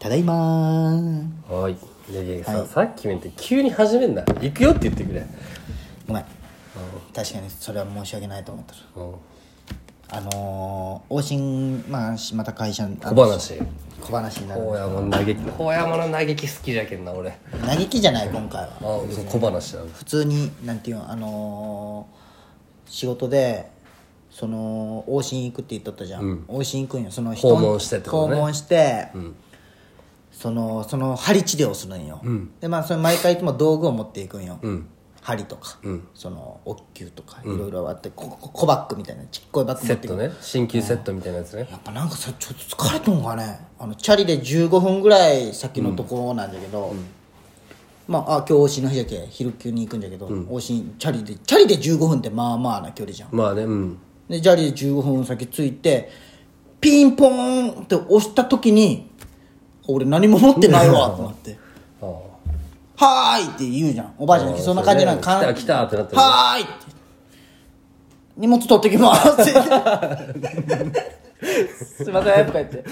ただいまー。はい。いやいやさ、はい。さっきみたいに急に始めんな。行くよって言ってくれ。ごめん。確かにそれは申し訳ないと思ってる。うん。あのー、往診まあしまた会社小話。小話になる大山の嘆き大山の嘆き好きじゃけんな俺。あ嘆きじゃない今回は。そう小話だ普通になんていうのあのー、仕事でその往診行くって言っとったじゃん、往診行くんよ。その人訪問してってことね。訪問して、そのその針治療をするんよ、でまあそれ毎回いつも道具を持っていくんよ、針とか、そのおっきゅうとかいろいろあって、ここ小バッグみたいなちっこいバッグ持ってくセットね。鍼灸セットみたいなやつね。やっぱなんかさちょっと疲れとんかね。あのチャリで15分ぐらい先のとこなんだけど、まああ今日往診の日だけ？昼休に行くんだけど、往診チャリでチャリで15分ってまあまあな距離じゃん。まあねうん。でチャリで15分先着いてピンポーンって押した時に俺何も持ってないわと思って。ああ「はーい」って言うじゃん。おばあちゃんそんな感じなのそうね来た来たってなってはーいって。荷物取ってきますって。すいませんとか言って。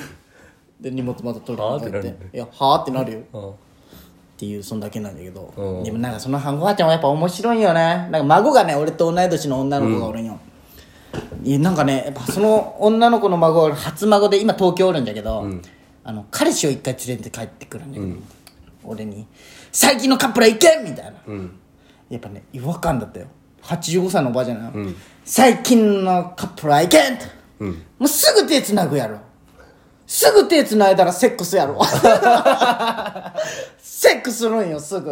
で荷物また取りに行って。いやはーってなるよ。あっていうそんだけなんだけど、うん。でもなんかそのおばあちゃんはやっぱ面白いよね。なんか孫がね俺と同い年の女の子がおるんよ、いやなんかねやっぱその女の子の孫は初孫で今東京おるんだけど、あの彼氏を一回連れて帰ってくるんだけど、俺に「最近のカップルは行け!」みたいな、やっぱね違和感だったよ。85歳のおばあちゃんなの、最近のカップルはいけん!」と、もうすぐ手つなぐやろすぐ手つないだらセックスやろ セックスするんよすぐ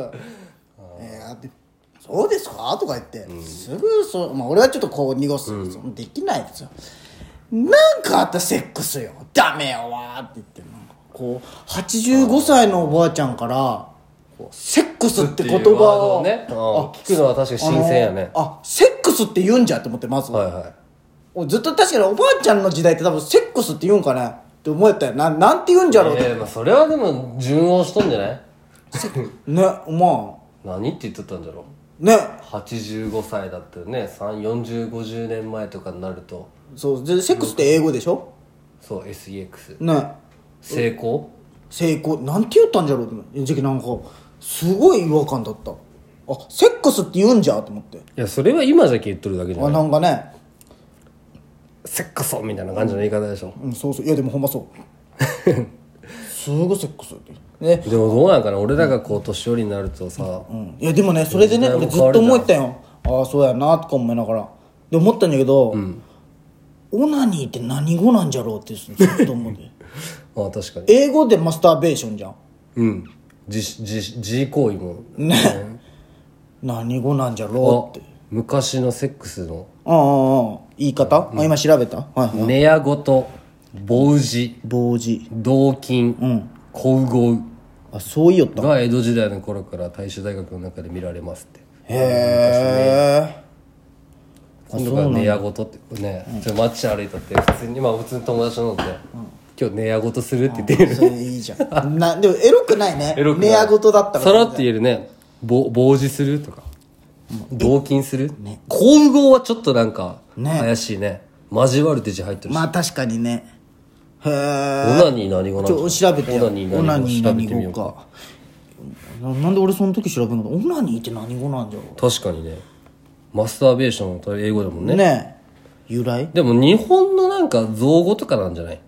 「えーでそうですか?」とか言って、すぐそう、まあ、俺はちょっとこう濁す、できないですよなんかあったらセックスよ。ダメよわーって言ってこう85歳のおばあちゃんからセックスって言葉をね、うん聞くのは確かに新鮮やね。あセックスって言うんじゃって思ってまず、はいはい。俺ずっと確かにおばあちゃんの時代って多分セックスって言うんかねって思ったよ。ななんて言うんじゃろうって、えーまあ、それはでも順応しとんじゃない？ねま何って言っとったんだろう？あね85歳だってね。4050年前とかになると。そう。でセックスって英語でしょ？そう SEX ね成功？成功？なんて言ったんじゃろう？ってじゃなんかすごい違和感だった。あセックスって言うんじゃ？と思って。いやそれは今じゃけ言っとるだけじゃあない。なんかね。セックソみたいな感じの言い方でしょ、うんそうそう。いやでもほんまそう。すぐセックスって。ねでもどうなんかな？俺らがこう年寄りになるとさ、うんいやでもねそれでね俺ずっと思ったよ。ああそうやなとか思いながら。で思ったんだけど、オナニーって何語なんじゃろうってずっと思って ああ確かに。英語でマスターベーションじゃん。うん。自自自慰行為も。ね。何語なんじゃろうって。昔のセックスの。ああああ言い方、あ今調べた？はいはい。寝屋ごと棒字棒字銅筋小魚あそう言いよった？が江戸時代の頃から大衆大学の中で見られますって。へえ今度から寝屋ごとってね、ちょっと街歩いとって普通にまあ普通に友達と飲ん。で、今日寝屋ごとするって言ってそれいいじゃん。なでもエロくないね。エロくない。寝屋ごとだったら。さらって言えるね。ぼ棒字するとか。同金する？交合はちょっとなんかね。怪しいね。交わるって字入ってるし、まあ確かにね。へオえナニー何語なんちょ調べてよオナニー何語調べてみよ語うか。かななんで俺その時調べんの？オナニーって何語なんじゃろ確かにね。マスターベーションと英語だもんね。うねえ。由来？でも日本のなんか造語とかなんじゃない？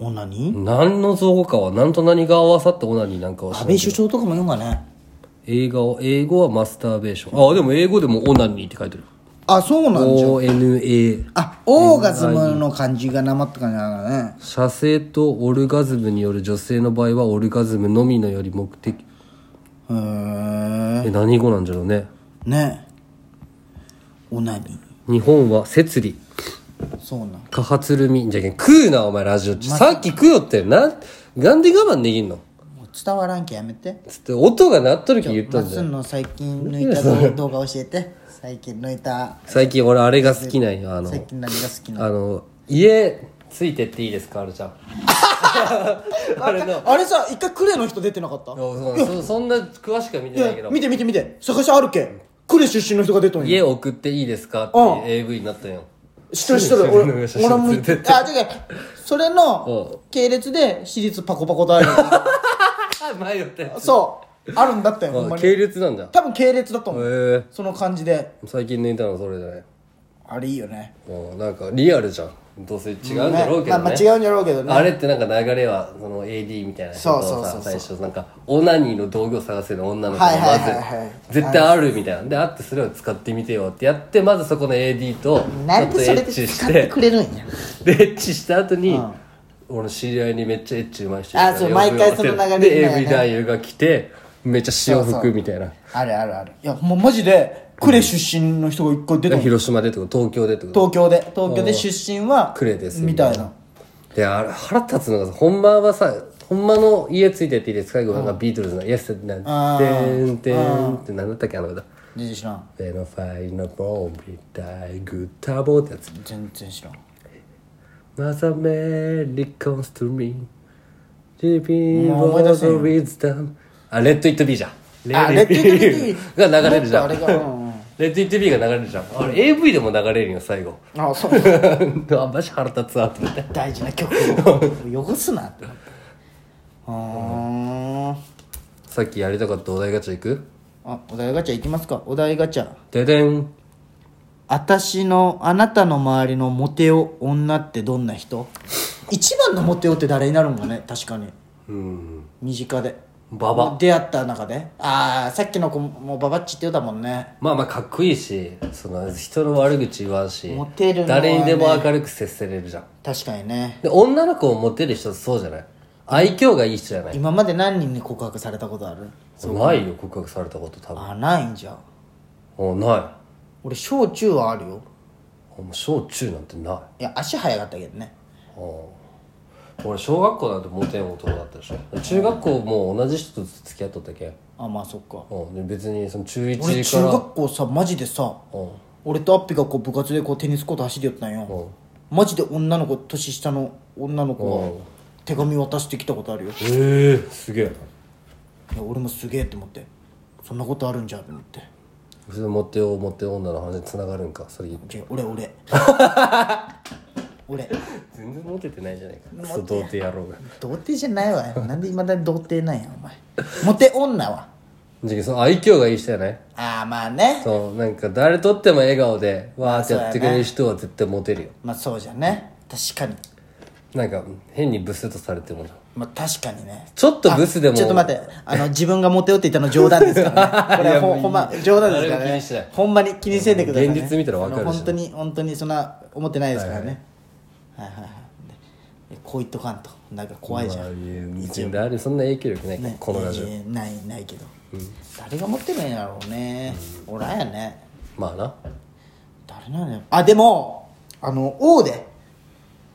オナニー？何の造語かは何と何が合わさってオナニーなんかは知安倍らんけど。首相とかも言うんかね。英語英語はマスターベーション。あでも英語でもオナニーって書いてる。あそうなんじゃ。ONA あオーガズムの漢字がなまった感じなんだね。射精とオルガズムによる女性の場合はオルガズムのみのより目的。へええ何語なんじゃろうね。ね。えオナニー。日本は摂理そうなん。過発るみじゃけん食うなお前ラジオ中。さっき食うよってななんで我慢できんの？伝わらんけやめて。つって音が鳴っとるき言ったんだよすんの最近抜いた動動画教えて。最近抜いた。最近俺あれが好きなんよあの最近何が好きなの？あの家ついてっていいですかあるちゃん。あれの。あれさ一回クレの人出てなかった？そうそそんな詳しくは見ていないけど。や見て見て見て。探しあるけクレ出身の人が出とんよ。家送っていいですかっていう AV になったんよ知ってる知ってる。俺も連れて。ってあ違うそれの系列で私立パコパコとあるったやつ。そう。あるんだってほんまに。あ系列なんだ。多分系列だと思う。その感じで。最近抜いたのそれじゃないあれいいよね。なんかリアルじゃんどうせ違うんだろうけどね。まあまあ違うんだろうけどね。あれってなんか流れはその AD みたいな人そうそうそうそう。最初なんかオナニーの道具を探せる女の子がはいはいまはいはい。ず絶対あるみたいな。であってそれを使ってみてよってやってまずそこの AD とちょっとエそれでッチし使っててくれるんや？でエッチした後に俺の知り合いにめっちゃエッチうまい人いるからあそう呼ぶよ毎回その流れでみたいな AV 男優が来てめっちゃ潮吹くみたいな。あるあるある。いやもうマジで呉出身の人が一回出ても広島でってこと？東京でってこと？東京で。東京で出身は呉ですみたいな。であれ腹立つのがさほんまはさほんまの家ついてっていいです最後なん。かビートルズの「イエス」ってなてー。んてんって何だったっけあの歌？全然知らん「ベノファイナボービタイグッタボ」ってやつ。全然知らん「 Mother Mary comes to me」「 living もう思い出せんよ。 wisdom」あ Let It Be じゃん。あ Let It Be。が流れるじゃん。もっとあれがうん。うん Let It Be が流れるじゃん。あれ AV でも流れるよ最後。あそう。あマジ腹立つわって思って。大事な曲を。汚すなって。思ってあさっきやりたかったお題ガチャいく？あお題ガチャいきますか。お題ガチャ。ででん。私のあなたの周りのモテ男女ってどんな人？一番のモテ男って誰になるんかね確かに。うん。身近でババ。出会った中で？ああさっきの子もババッチって言うたもんね。まあまあかっこいいしその人の悪口言わんしモテるのはね。誰にでも明るく接せれるじゃん。確かにね。で女の子をモテる人そうじゃない？愛嬌がいい人じゃない？今まで何人に告白されたことある？ないよ告白されたこと多分。あないんじゃん。おない。俺小中はあるよ。あもう小中なんてない。いや足早かったけどね俺小学校なんてモテん男だったでしょ。中学校も同じ人と付き合っとったけ？んあまあそっか。うん。で別にその中俺1中から学校さマジでさうん。俺とアッピがこう部活でこうテニスコート走りよったんよ。マジで女の子年下の女の子が手紙渡してきたことあるよ。ええすげえいや俺もすげえって思って。そんなことあるんじゃと思って。それモテようモテ女の話に繋がるんか？それ違う俺俺 俺。全然モテてないじゃないか。クソ童貞野郎が。童貞じゃないわ。よなんでいまだに童貞なんやお前。モテ女は。じゃあその愛嬌がいい人じゃない？ああまあね。そうなんか誰とっても笑顔でわーってやってくれる人は絶対モテるよ。まあそうじゃね。確かに。なんか変にブスとされても。なまあ確かにね。ちょっとブスでもちょっと待って。あの自分がモテよって言ったの冗談ですからね。これはほんほんま冗談ですからね。ほんまに気にせんでください、ね、現実見たらわかるし本当に本当にそんな思ってないですからね。はいはいはいでこう言っとかんと。なんか怖いじゃん、まあいや全然あれそんな影響力ないねこのラジオ、いやいやないないけど、誰が持ってるんやろうね、おらんやね。まあな。誰なんやあでもあの王で。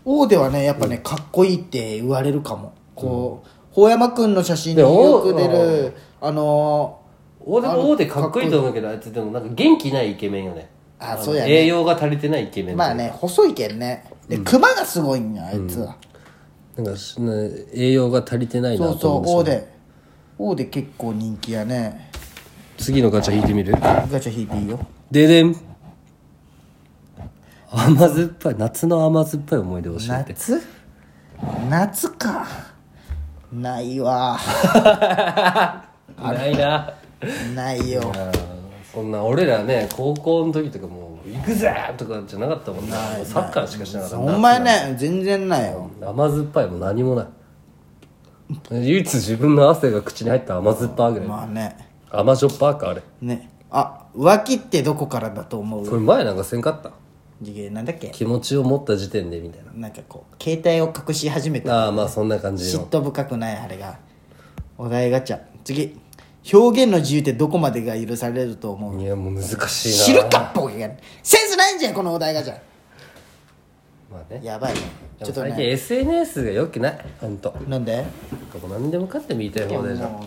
王ではねやっぱね、かっこいいって言われるかも。こう法山くんの写真によく出るあの大でも大でかっこいいと思うけどあいつでもなんか元気ないイケメンよね。のあそうやね。栄養が足りてないイケメンまあね細いけんね。で熊がすごいんやあいつは、なんか栄養が足りてないなそうそうと思うんですよ。王で。王で結構人気やね。次のガチャ引いてみる？ガチャ引いていいよ。ででん。甘酸っぱい夏の甘酸っぱい思い出教えて。夏？夏か。ないわ。ないな。ないよあーそんな俺らね高校の時とかもう「行くぜ!」とかじゃなかったもんな。もうサッカーしかしなかったお前ね。全然ないよ。甘酸っぱいも何もない。唯一自分の汗が口に入った甘酸っぱいぐらい、まあね。甘じょっぱかあれ。ね。あ浮気ってどこからだと思う？これ前なんかせんかった？次元なんだっけ？気持ちを持った時点でみたいな。んかこう携帯を隠し始めた。なああまあそんな感じ嫉の妬深くないあれが。お題ガチャ。次表現の自由ってどこまでが許されると思う？いやもう難しいな。知るかボケがセンスないんじゃんこのお題ガチャまあね。やばいね。ちょっとでも最近ね SNS がよくない？本当。なんで？どこ何でもかっても言いたい放題じゃん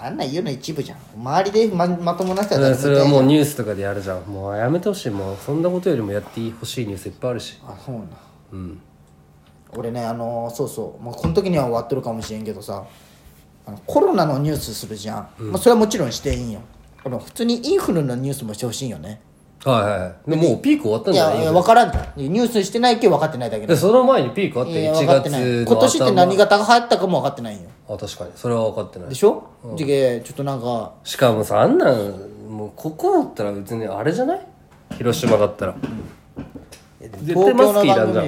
あんなん言うの一部じゃん。周りでままともな人はそれはもうニュースとかでやるじゃん。もうやめてほしい。もうそんなことよりもやってほしいニュースいっぱいあるし。あそうなうん。俺ねあのーそうそう、まあ、この時には終わってるかもしれんけどさあのコロナのニュースするじゃん、まあ、それはもちろんしていいんよ。あの普通にインフルのニュースもしてほしいんよね。はいはい。はいでもうピーク終わったんい？やいやじゃないインフル。分からん。ニュースしてないけ？ど分かってないだけででその前にピークあっていや1分かってない。月の今年って頭何型が流行ったかも分かってないんよ。あ確かに。それは分かってない。でしょ、じゃけちょっとなんか。しかもさあんなんもうここだったら別にあれじゃない？広島だったら。絶対マスクいらんじゃん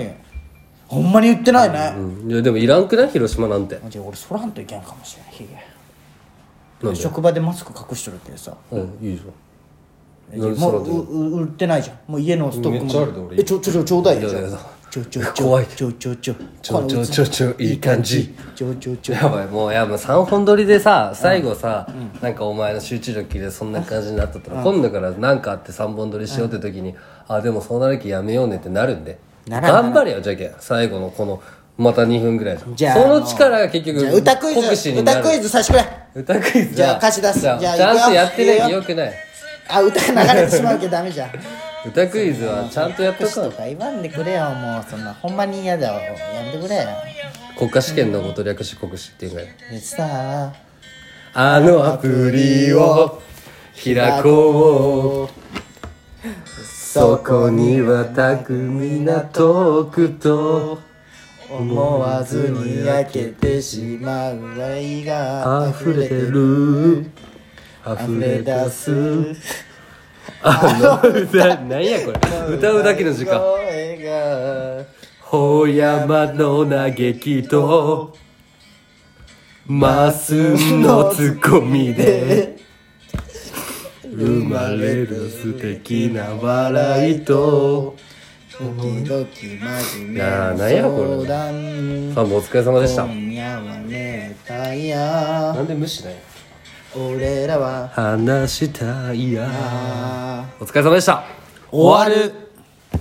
ほんまに言ってないね、うん。いやでもいらんくない？広島なんて。じゃあ俺そらんといけんかもしれないヒなんで？ゲ職場でマスク隠しとるけどさ。うんいいじゃん。もううう売ってないじゃん。もう家のストックも。めっちゃあるで俺。えちょちょちょちょうだいよじゃあいやいやちょちょちょ怖い。ちょちょちょ。ちょちょちょちょいい感じ。ちょちょちょ。やばいもうやばい3本撮りでさ最後さ、なんかお前の集中力でそんな感じになっとったら、今度から何かあって3本撮りしようって時に、あでもそうなる気やめようねってなるんでならん頑張れよじゃけん。最後のこのまた2分ぐらいじゃあその力が結局じゃあ歌クイ酷使ズになる。歌クイズさしてくれ歌クイズじゃあ歌詞出す。じゃあじゃあちゃんとやってないいくよ。くない。あ歌が流れてしまうけどダメじゃん。歌クイズはちゃんとやっとかとか言わんでくれよもうそんなほんまに嫌だよやめてくれよ。国家試験のこと略し国試っていうぐらい。でさあ。のアプリを開こうそこには巧みなトークと思わずに焼けてしまう愛が溢れてる。溢れ出すあの歌何やこれ？歌うだけの時間。ほ山の嘆きとマスのツッコミで生まれる素敵な笑いと。時々真面目いやー何やこれ。相談ファンもお疲れ様でした。今夜は寝たいやなんで無視ない俺らは。話したいや。あお疲れ様でした。終わる